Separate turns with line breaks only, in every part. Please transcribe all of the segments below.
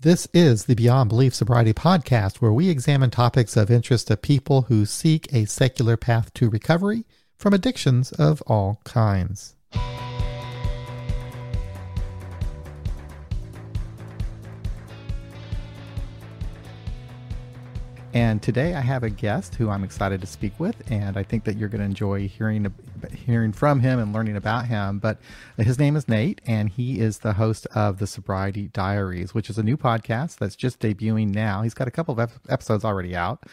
This is the Beyond Belief Sobriety podcast, where we examine topics of interest to people who seek a secular path to recovery from addictions of all kinds. And today I have a guest who I'm excited to speak with, and I think that you're going to enjoy hearing hearing from him and learning about him. But his name is Nate, and he is the host of the Sobriety Diaries, which is a new podcast that's just debuting now. He's got a couple of episodes already out.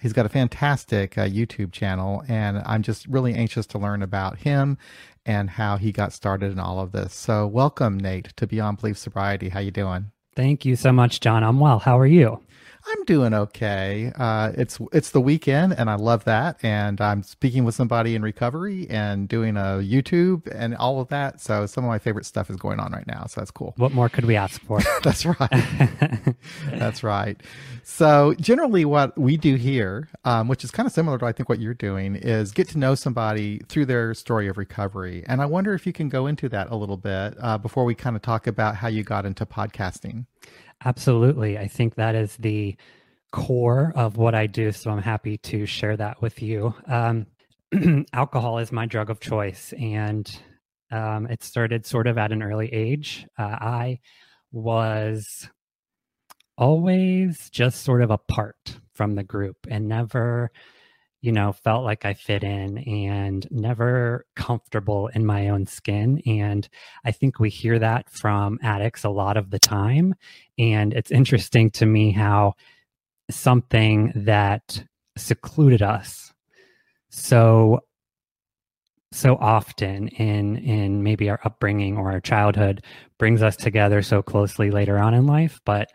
He's got a fantastic uh, YouTube channel, and I'm just really anxious to learn about him and how he got started in all of this. So, welcome, Nate, to Beyond Belief Sobriety. How you doing?
Thank you so much, John. I'm well. How are you?
I'm doing okay. Uh, it's it's the weekend, and I love that. And I'm speaking with somebody in recovery and doing a YouTube and all of that. So some of my favorite stuff is going on right now. So that's cool.
What more could we ask for?
that's right. that's right. So generally, what we do here, um, which is kind of similar to I think what you're doing, is get to know somebody through their story of recovery. And I wonder if you can go into that a little bit uh, before we kind of talk about how you got into podcasting.
Absolutely. I think that is the core of what I do. So I'm happy to share that with you. Um, alcohol is my drug of choice, and um, it started sort of at an early age. Uh, I was always just sort of apart from the group and never you know, felt like I fit in and never comfortable in my own skin. And I think we hear that from addicts a lot of the time. And it's interesting to me how something that secluded us so so often in in maybe our upbringing or our childhood brings us together so closely later on in life but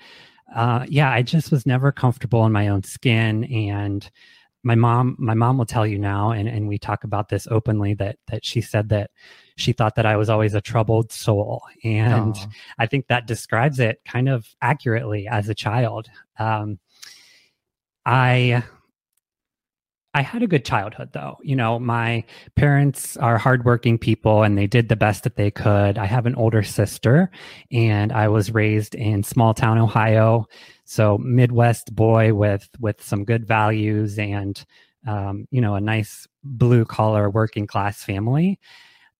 uh, yeah i just was never comfortable in my own skin and my mom my mom will tell you now and, and we talk about this openly that that she said that she thought that i was always a troubled soul and Aww. i think that describes it kind of accurately as a child um, i I had a good childhood though. You know, my parents are hardworking people and they did the best that they could. I have an older sister and I was raised in small town Ohio. So Midwest boy with with some good values and um, you know, a nice blue collar working class family.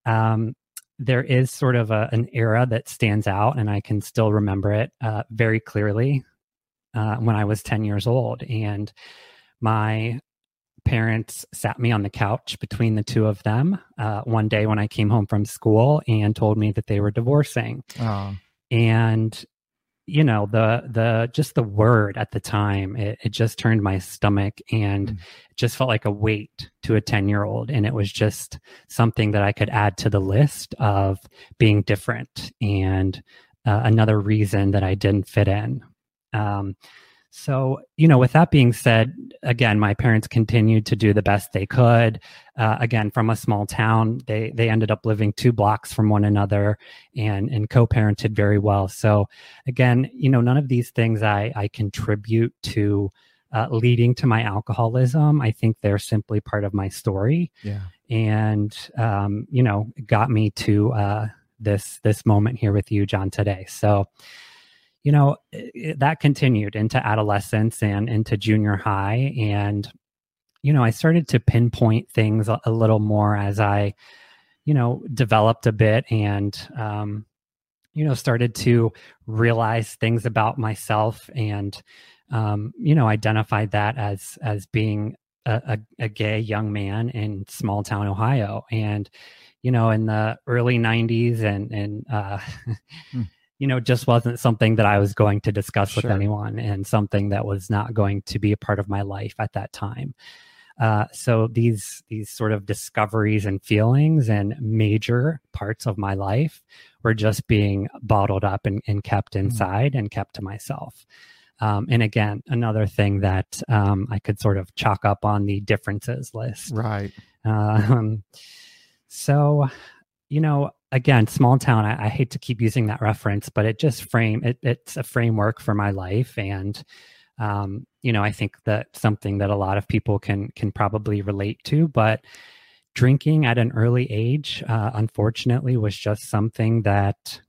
Um, there is sort of a, an era that stands out, and I can still remember it uh, very clearly uh, when I was 10 years old. And my parents sat me on the couch between the two of them uh, one day when I came home from school and told me that they were divorcing. Oh. And you know the the just the word at the time it, it just turned my stomach and mm. it just felt like a weight to a 10 year old and it was just something that i could add to the list of being different and uh, another reason that i didn't fit in um, so, you know, with that being said, again, my parents continued to do the best they could. Uh, again, from a small town, they they ended up living two blocks from one another and and co-parented very well. So, again, you know, none of these things I I contribute to uh, leading to my alcoholism. I think they're simply part of my story. Yeah, and um, you know, got me to uh, this this moment here with you, John, today. So you know, it, that continued into adolescence and into junior high. And, you know, I started to pinpoint things a, little more as I, you know, developed a bit and, um, you know, started to realize things about myself and, um, you know, identified that as as being a, a, a gay young man in small town Ohio. And, you know, in the early '90s and and uh, mm you know, just wasn't something that I was going to discuss sure. with anyone and something that was not going to be a part of my life at that time. Uh, so these these sort of discoveries and feelings and major parts of my life were just being bottled up and, and kept mm-hmm. inside mm-hmm. and kept to myself. Um, and again, another thing that um, I could sort of chalk up on the differences list.
Right.
Um, so, you know, again, small town. I, I, hate to keep using that reference, but it just frame it, it's a framework for my life, and um, you know, I think that something that a lot of people can can probably relate to. But drinking at an early age, uh, unfortunately, was just something that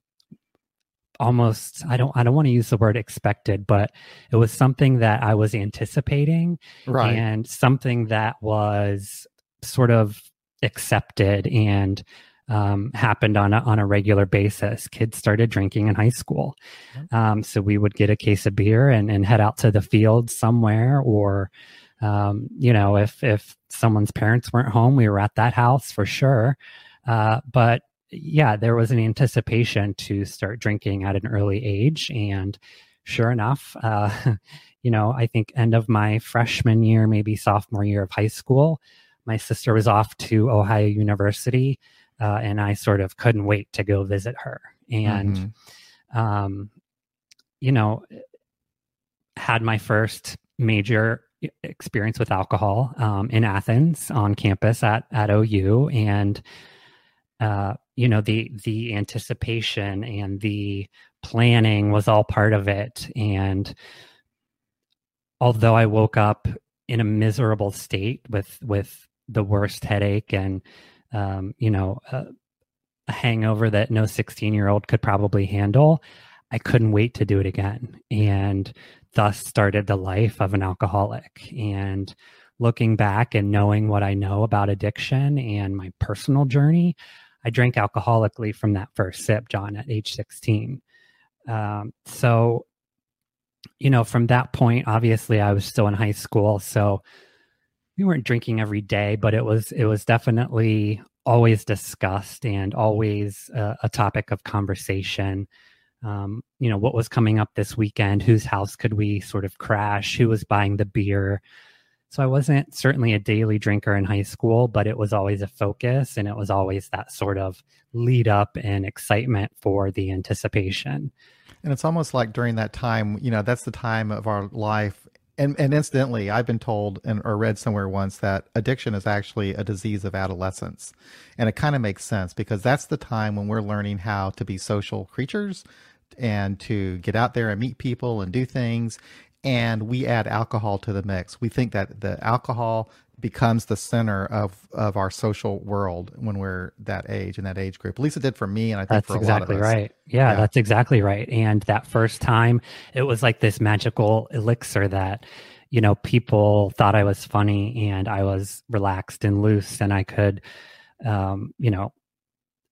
almost I don't I don't want to use the word expected, but it was something that I was anticipating
right.
and something that was sort of accepted and um, happened on a, on a regular basis. Kids started drinking in high school, um, so we would get a case of beer and, and head out to the field somewhere, or um, you know, if if someone's parents weren't home, we were at that house for sure. Uh, but yeah, there was an anticipation to start drinking at an early age. And sure enough, uh, you know, I think end of my freshman year, maybe sophomore year of high school, my sister was off to Ohio University, uh, and I sort of couldn't wait to go visit her. And, mm-hmm. um, you know, had my first major experience with alcohol um, in Athens on campus at at OU, and uh, you know the the anticipation and the planning was all part of it and although i woke up in a miserable state with with the worst headache and um, you know a, a hangover that no 16 year old could probably handle i couldn't wait to do it again and thus started the life of an alcoholic and looking back and knowing what i know about addiction and my personal journey I drank alcoholically from that first sip, John, at age 16. Um, so, you know, from that point, obviously I was still in high school. So we weren't drinking every day, but it was, it was definitely always discussed and always a, a topic of conversation. Um, you know, what was coming up this weekend? Whose house could we sort of crash? Who was buying the beer? So I wasn't certainly a daily drinker in high school, but it was always a focus and it was always that sort of lead up and excitement for the anticipation.
And it's almost like during that time, you know, that's the time of our life. And, and incidentally, I've been told and or read somewhere once that addiction is actually a disease of adolescence. And it kind of makes sense because that's the time when we're learning how to be social creatures and to get out there and meet people and do things and we add alcohol to the mix. We think that the alcohol becomes the center of of our social world when we're that age and that age group. At least it did for me, and I think
that's exactly right. Yeah, yeah, that's exactly right. And that first time, it was like this magical elixir that you know people thought I was funny, and I was relaxed and loose, and I could, um, you know,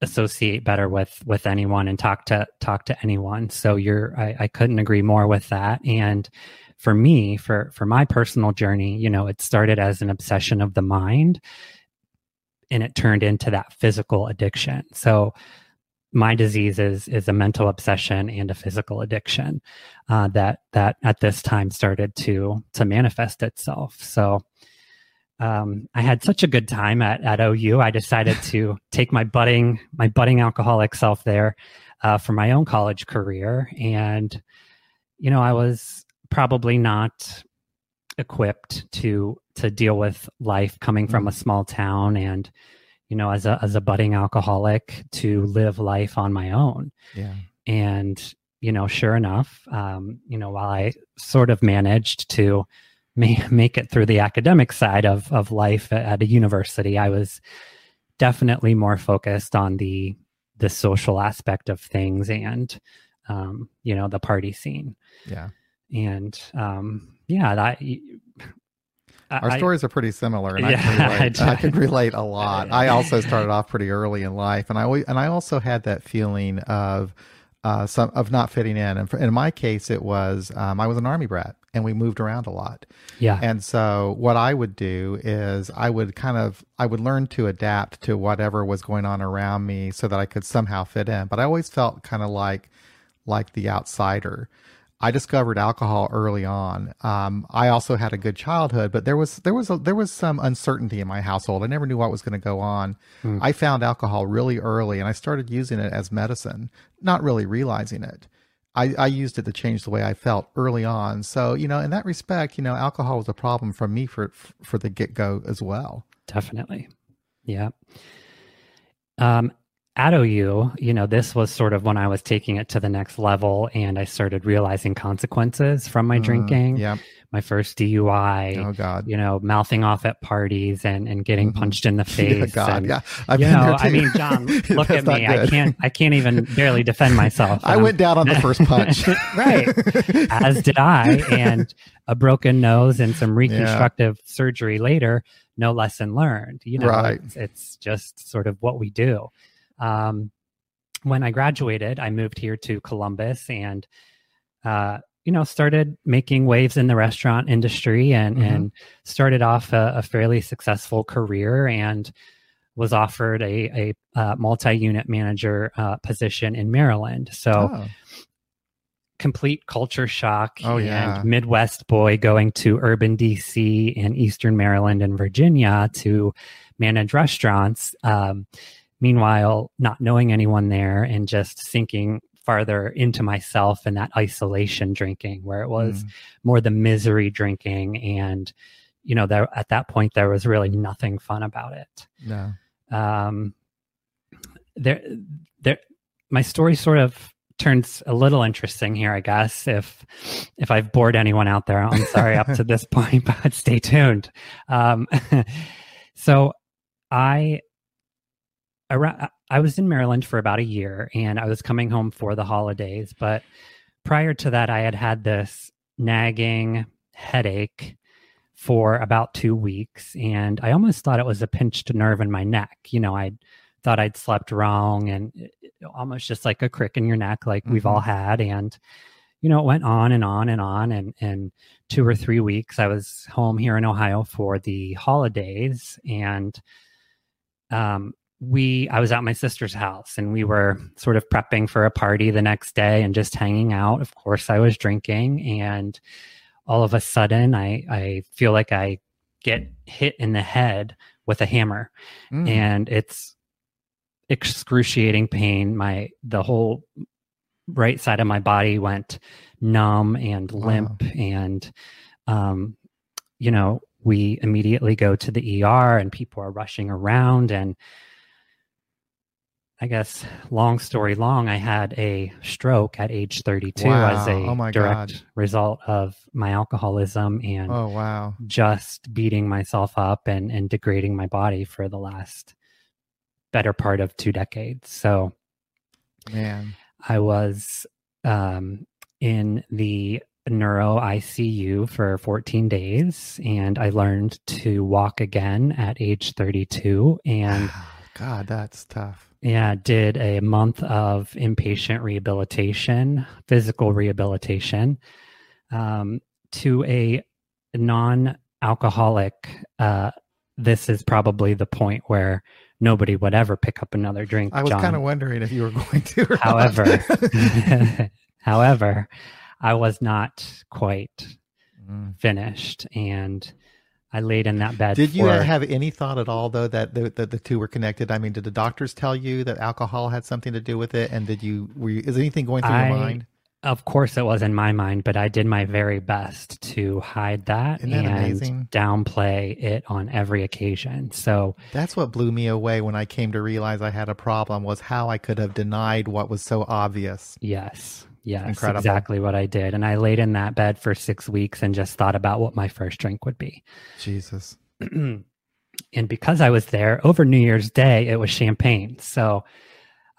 associate better with with anyone and talk to talk to anyone. So you're, I, I couldn't agree more with that, and for me for for my personal journey you know it started as an obsession of the mind and it turned into that physical addiction. So my disease is is a mental obsession and a physical addiction uh, that that at this time started to to manifest itself. So um, I had such a good time at, at OU. I decided to take my budding my budding alcoholic self there uh, for my own college career, and you know I was probably not equipped to to deal with life coming from a mm-hmm. small town and you know as a as a budding alcoholic to live life on my own.
Yeah.
And you know sure enough um, you know while i sort of managed to make, make it through the academic side of of life at, at a university i was definitely more focused on the the social aspect of things and um, you know the party scene.
Yeah
and um, yeah, that.
Our I, stories are pretty similar, and yeah, I, can relate, I, I can relate a lot. I also started off pretty early in life, and I and I also had that feeling of uh, some of not fitting in. And for, in my case, it was um, I was an army brat, and we moved around a lot.
Yeah.
And so what I would do is I would kind of I would learn to adapt to whatever was going on around me, so that I could somehow fit in. But I always felt kind of like like the outsider. I discovered alcohol early on. Um, I also had a good childhood, but there was there was a, there was some uncertainty in my household. I never knew what was going to go on. Mm. I found alcohol really early, and I started using it as medicine, not really realizing it. I, I used it to change the way I felt early on. So you know, in that respect, you know, alcohol was a problem for me for for the get go as well.
Definitely, yeah. Um, at OU, you know, this was sort of when I was taking it to the next level and I started realizing consequences from my
Mm,
drinking.
Yep.
My first DUI,
Oh God.
you know, mouthing off at parties and, and getting
Mhm.
punched in the face.
Yeah, God.
and,
Yeah. I've
you know, I mean, John, look at me. I can't, I can't even barely defend myself.
I went down on the first punch.
Right. as did I, and a broken nose and some reconstructive surgery later. No lesson learned. You know,
Right.
it's, it's just sort of what we do. Um, when I graduated, I moved here to Columbus and, uh, you know, started making waves in the restaurant industry and
Mhm.
and started off a, a fairly successful career and was offered a a uh, multi-unit manager uh, position in Maryland. So
Oh,
complete culture shock
Oh, yeah.
and Midwest boy going to urban DC and Eastern Maryland and Virginia to manage restaurants. Um, meanwhile, not knowing anyone there and just sinking farther into myself and that isolation drinking where it was
mm,
more the misery drinking and you know there at that point there was really nothing fun about it
Yeah.
um, there, there, my story sort of turns a little interesting here, I guess. If if I've bored anyone out there, I'm sorry up to this point, but stay tuned. Um, so, I, around, uh, I was in Maryland for about a year, and I was coming home for the holidays. But prior to that, I had had this nagging headache for about two weeks and i almost thought it was a pinched nerve in my neck you know i thought i'd slept wrong and it- it- almost just like a crick in your neck like we've all mm-hmm. had and you know it went on and on and on and and two or three weeks i was home here in ohio for the holidays and um we i was at my sister's house and we were sort of prepping for a party the next day and just hanging out. Of course i was drinking and all of a sudden i i feel like i get hit in the head with a hammer
Mm.
and it's excruciating pain. My the whole right side of my body went numb and limp and um you know we immediately go to the ER and people are rushing around and I guess long story long I had a stroke at age 32 as a
Oh
direct
God.
result of my alcoholism and
oh wow.
just beating myself up and, and degrading my body for the last better part of two decades. So
Man.
I was um, in the neuro ICU for 14 days and I learned to walk again at age 32 and
God, that's tough.
Yeah, did a month of inpatient rehabilitation, physical rehabilitation, um, to a non-alcoholic. Uh, this is probably the point where nobody would ever pick up another drink.
I was kind of wondering if you were going to.
However, however, I was not quite
Mm.
finished, and I laid in that bed.
Did you
for,
have any thought at all, though, that the, that the two were connected? I mean, did the doctors tell you that alcohol had something to do with it? And did you, were you, is anything going through
I-
your mind?
Of course, it was in my mind, but I did my very best to hide that,
that
and
amazing?
downplay it on every occasion. So,
That's what blew me away when I came to realize I had a problem was how I could have denied what was so obvious.
yes, yes,
Incredible.
exactly what I did. And I laid in that bed for six weeks and just thought about what my first drink would be.
Jesus.
and because I was there over New Year's Day, it was champagne. So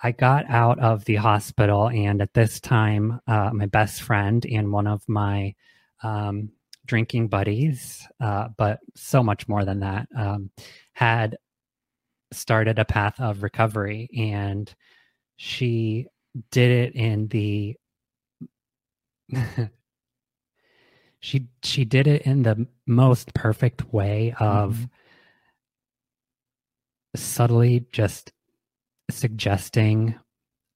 I got out of the hospital, and at this time, uh, my best friend and one of my um, drinking buddies, uh, but so much more than that, um, had started a path of recovery, and she did it in the she she did it in the most perfect way of
Mhm.
subtly just suggesting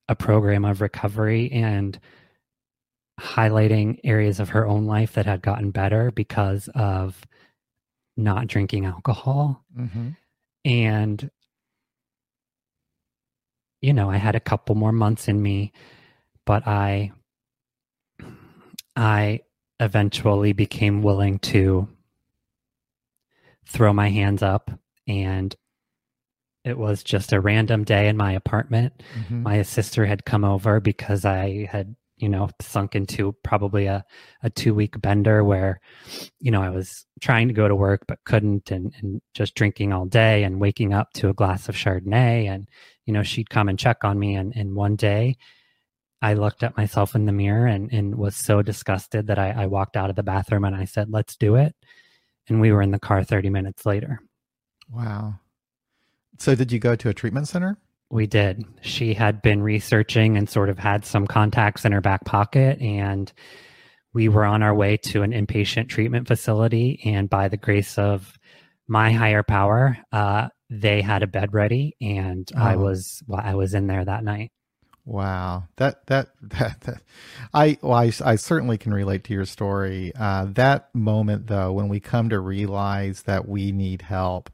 a program of recovery and highlighting areas of her own life that had gotten better because of not drinking alcohol
hmm
and you know i had a couple more months in me but i i eventually became willing to throw my hands up and it was just a random day in my apartment.
Mhm.
My sister had come over because I had, you know, sunk into probably a, a two week bender where, you know, I was trying to go to work but couldn't and, and just drinking all day and waking up to a glass of Chardonnay. And, you know, she'd come and check on me. And, and one day I looked at myself in the mirror and, and was so disgusted that I, I walked out of the bathroom and I said, let's do it. And we were in the car 30 minutes later.
Wow. So did you go to a treatment center?
We did. She had been researching and sort of had some contacts in her back pocket. And we were on our way to an inpatient treatment facility. And by the grace of my higher power, uh, they had a bed ready. And I
Oh.
was, well, I was in there that night.
Wow, that that that, that I well, I, I certainly can relate to your story. Uh, that moment though, when we come to realize that we need help,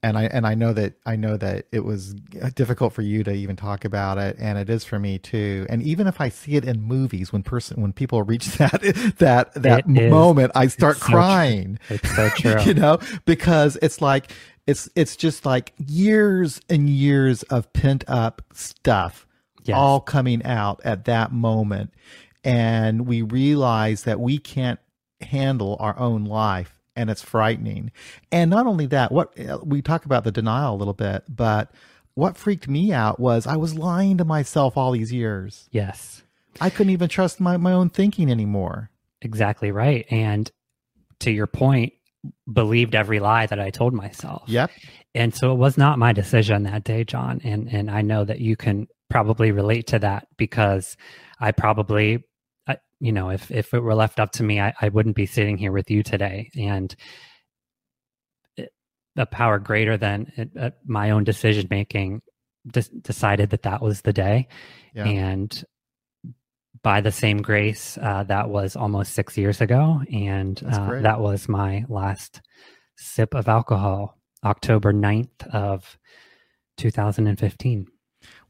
and I and I know that I know that it was difficult for you to even talk about it, and it is for me too. And even if I see it in movies, when person when people reach that that that
It is-
moment, I start
so true.
crying
It's so true.
you know because it's like it's it's just like years and years of pent up stuff
Yes.
all coming out at that moment and we realize that we can't handle our own life and it's frightening and not only that what uh, we talk about the denial a little bit but what freaked me out was i was lying to myself all these years
yes.
i couldn't even trust my, my own thinking anymore
Exactly right. And to your point, believed every lie that I told myself.
yep
and so it was not my decision that day john and and i know that you can probably relate to that because i probably I, you know if if it were left up to me i, I wouldn't be sitting here with you today. And it- a power greater than it, uh, my own decision making des- decided that that was the day.
Yeah.
And by the same grace uh, that was almost six years ago. And uh, that was my last sip of alcohol october 9th of 2015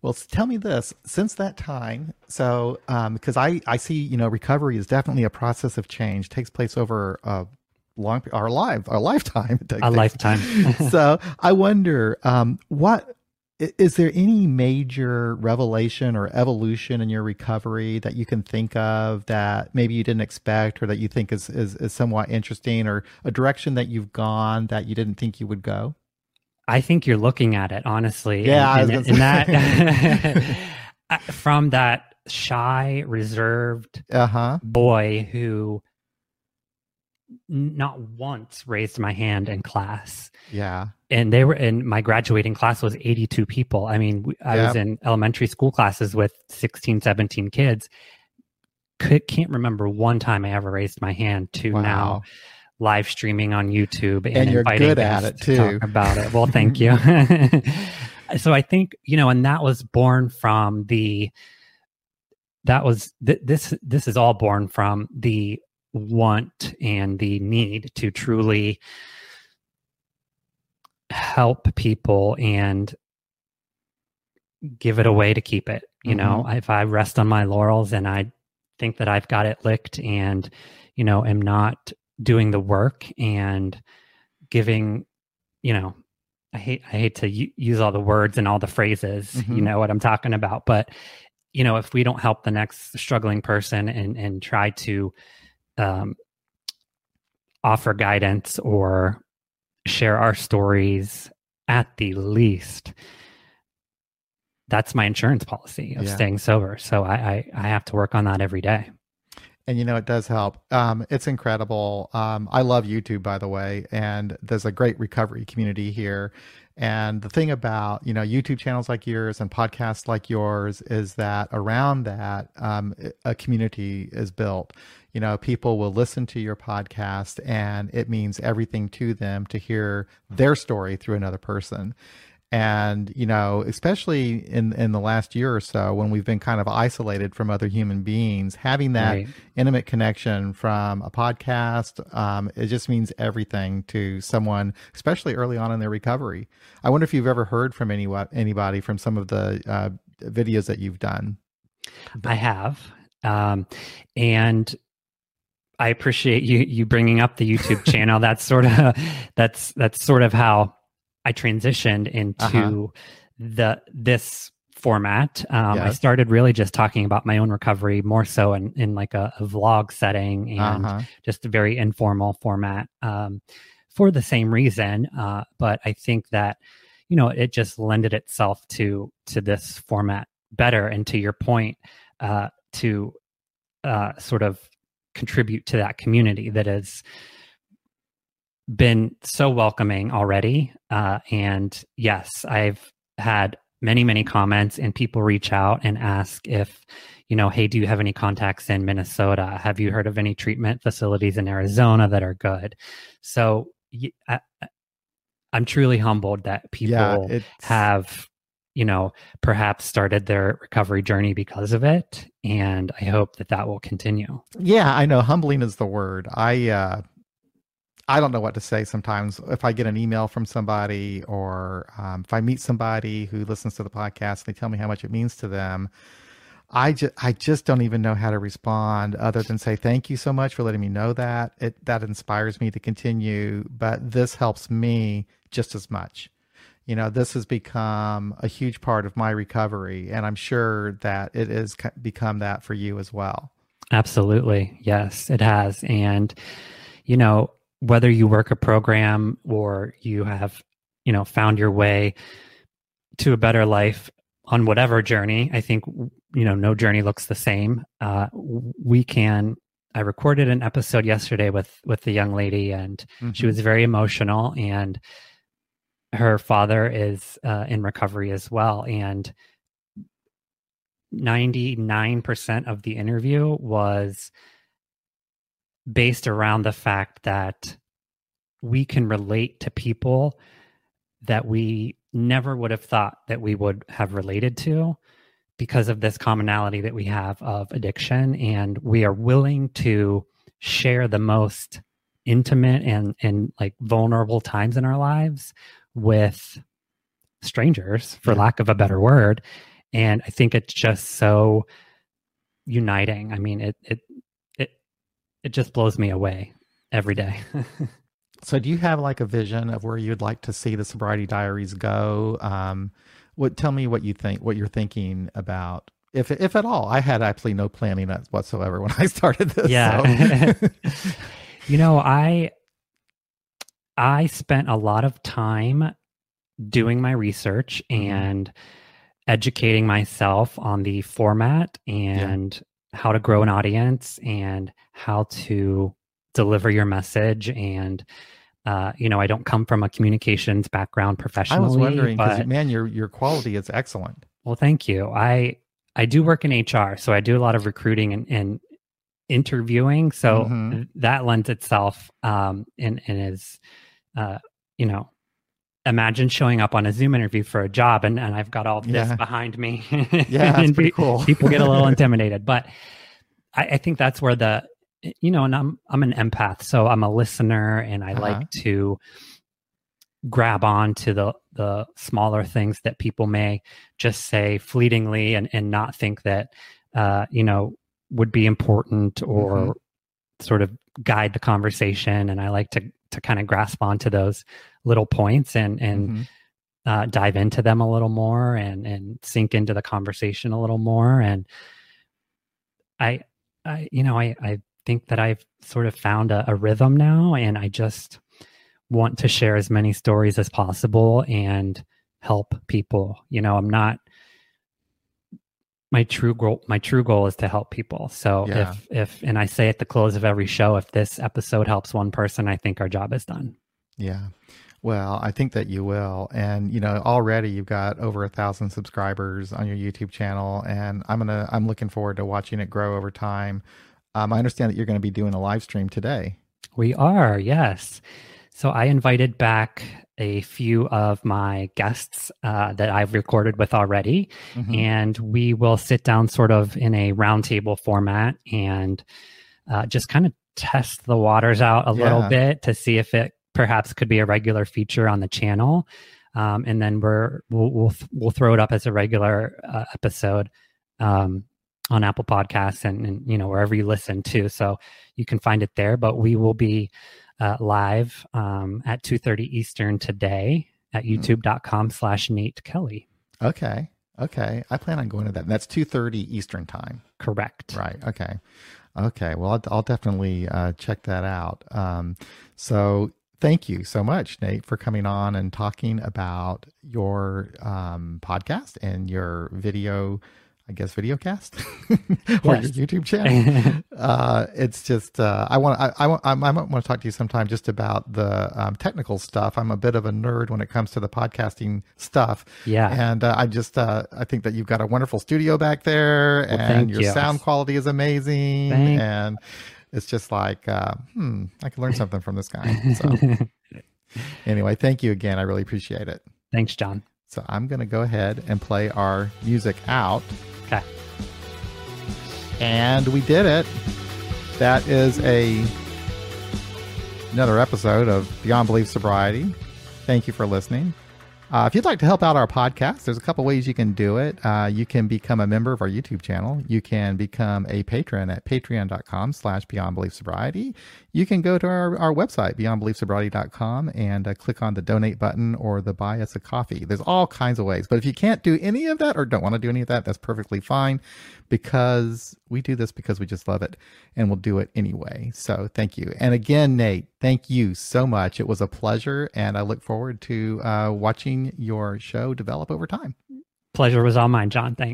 Well, tell me this. Since that time, so um, because I I see you know recovery is definitely a process of change. takes place over a long our life our lifetime.
A lifetime
so I wonder um, what is there any major revelation or evolution in your recovery that you can think of that maybe you didn't expect or that you think is is, is somewhat interesting or a direction that you've gone that you didn't think you would go?
I think you're looking at it honestly.
Yeah, I
and,
was
and,
gonna
and that from that shy, reserved
Uh huh.
boy who not once raised my hand in class.
Yeah.
And they were in my graduating class was 82 people. I mean, I was in elementary school classes with 16, 17 kids. Could, can't remember one time I ever raised my hand to
Wow.
now live streaming on YouTube and,
And you're
inviting
good at it,
to talk
too.
about it. Well, thank you. so I think you know, and that was born from the that was th- this this is all born from the want and the need to truly help people and give it away to keep it you know if i rest on my laurels and i think that i've got it licked and you know am not doing the work and giving you know i hate i hate to u- use all the words and all the phrases you
Mhm.
know what i'm talking about but you know if we don't help the next struggling person and and try to um offer guidance or share our stories at the least. That's my insurance policy of
Yeah.
staying sober. So I, I i have to work on that every day
And you know, it does help. Um, it's incredible. Um, I love YouTube, by the way, and there's a great recovery community here. And the thing about, you know, YouTube channels like yours and podcasts like yours is that around that, um, a community is built. You know, people will listen to your podcast and it means everything to them to hear their story through another person and you know especially in in the last year or so when we've been kind of isolated from other human beings having that
Right.
intimate connection from a podcast um, it just means everything to someone especially early on in their recovery i wonder if you've ever heard from any anybody from some of the uh, videos that you've done
I have, um, and I appreciate you you bringing up the YouTube channel. That's sort of that's that's sort of how I transitioned into uh-huh. the this format. Um, yes. I started really just talking about my own recovery more so in, in like a, a vlog setting and uh-huh. just a very informal format um, for the same reason. Uh, but I think that you know it just lended itself to to this format better. And to your point, uh, to uh, sort of contribute to that community that has been so welcoming already. Uh, and yes, I've had many, many comments and people reach out and ask if, you know, hey, do you have any contacts in Minnesota? Have you heard of any treatment facilities in Arizona that are good? So I, am truly humbled that people yeah, have you know, perhaps started their recovery journey because of it. And I hope that that will continue.
Yeah, I know. Humbling is the word. I, uh, I don't know what to say sometimes. If I get an email from somebody or um, if I meet somebody who listens to the podcast and they tell me how much it means to them, I just I just don't even know how to respond other than say thank you so much for letting me know that. It that inspires me to continue, but this helps me just as much you know this has become a huge part of my recovery and i'm sure that it has become that for you as well
absolutely yes it has and you know whether you work a program or you have you know found your way to a better life on whatever journey i think you know no journey looks the same uh, we can i recorded an episode yesterday with with the young lady and mm-hmm. she was very emotional and her father is uh, in recovery as well and 99% of the interview was based around the fact that we can relate to people that we never would have thought that we would have related to because of this commonality that we have of addiction. And we are willing to share the most intimate and and like vulnerable times in our lives with strangers for yeah. lack of a better word. And i think it's just so uniting. I mean it it it it just blows me away every day
so do you have like a vision of where you'd like to see the sobriety diaries go um what tell me what you think what you're thinking about if if at all i had absolutely no planning whatsoever when i started this
yeah so. you know i I spent a lot of time doing my research mm-hmm. and educating myself on the format and. How to grow an audience and how to deliver your message and uh, you know, I don't come from a communications background professionally. I was wondering because
man, your your quality is excellent.
Well, thank you. I I do work in HR, so I do a lot of recruiting and, and interviewing. So mm-hmm. that lends itself um, and and is uh, you know, imagine showing up on a Zoom interview for a job and, and I've got all this yeah. behind me.
yeah, that's pretty cool.
people get a little intimidated, but I, I, think that's where the, you know, and I'm, I'm an empath, so I'm a listener and I uh-huh. like to grab on to the, the smaller things that people may just say fleetingly and, and not think that, uh, you know, would be important or mm-hmm. sort of guide the conversation. And I like to to kind of grasp onto those little points and and mm-hmm. uh, dive into them a little more and and sink into the conversation a little more. And i i you know i i think that i've sort of found a, a rhythm now and i just want to share as many stories as possible and help people. You know i'm not my true goal my true goal is to help people. So yeah. if if and i say at the close of every show if this episode helps one person i think our job is done.
Yeah well i think that you will and you know already you've got over a thousand subscribers on your youtube channel and i'm gonna i'm looking forward to watching it grow over time um, i understand that you're going to be doing a live stream today
we are yes so I invited back a few of my guests uh, that I've recorded with already, mm-hmm. and we will sit down sort of in a roundtable format and uh, just kind of test the waters out a yeah. little bit to see if it perhaps could be a regular feature on the channel. Um, and then we're we'll, we'll, we'll throw it up as a regular uh, episode um, on Apple Podcasts and, and you know wherever you listen to. So you can find it there. But we will be uh, live um, at 2.30 eastern today at mm-hmm. youtube.com slash Nate Kelly.
Okay. Okay. I plan on going to that. And that's 2.30 Eastern time.
Correct.
Right. Okay. Okay. Well, I'll, I'll definitely uh, check that out. Um, so thank you so much, Nate, for coming on and talking about your um, podcast and your video I guess video cast or yes. your YouTube channel. uh, it's just uh, I want I, I want I, I want to talk to you sometime just about the um, technical stuff. I'm a bit of a nerd when it comes to the podcasting stuff.
Yeah,
and uh, I just uh, I think that you've got a wonderful studio back there, well, and your you. sound quality is amazing, Thanks. and it's just like uh, hmm, I can learn something from this guy. So anyway, thank you again. I really appreciate it.
Thanks, John.
So I'm going to go ahead and play our music out.
Okay.
And we did it. That is a another episode of Beyond Belief Sobriety. Thank you for listening. Uh, if you'd like to help out our podcast, there's a couple ways you can do it. Uh, you can become a member of our YouTube channel. You can become a patron at patreon.com slash beyond belief sobriety. You can go to our, our website, beyondbeliefsobriety.com, and uh, click on the donate button or the buy us a coffee. There's all kinds of ways. But if you can't do any of that or don't want to do any of that, that's perfectly fine because we do this because we just love it and we'll do it anyway. So thank you. And again, Nate, thank you so much. It was a pleasure. And I look forward to uh, watching your show develop over time.
Pleasure was all mine, John. Thanks.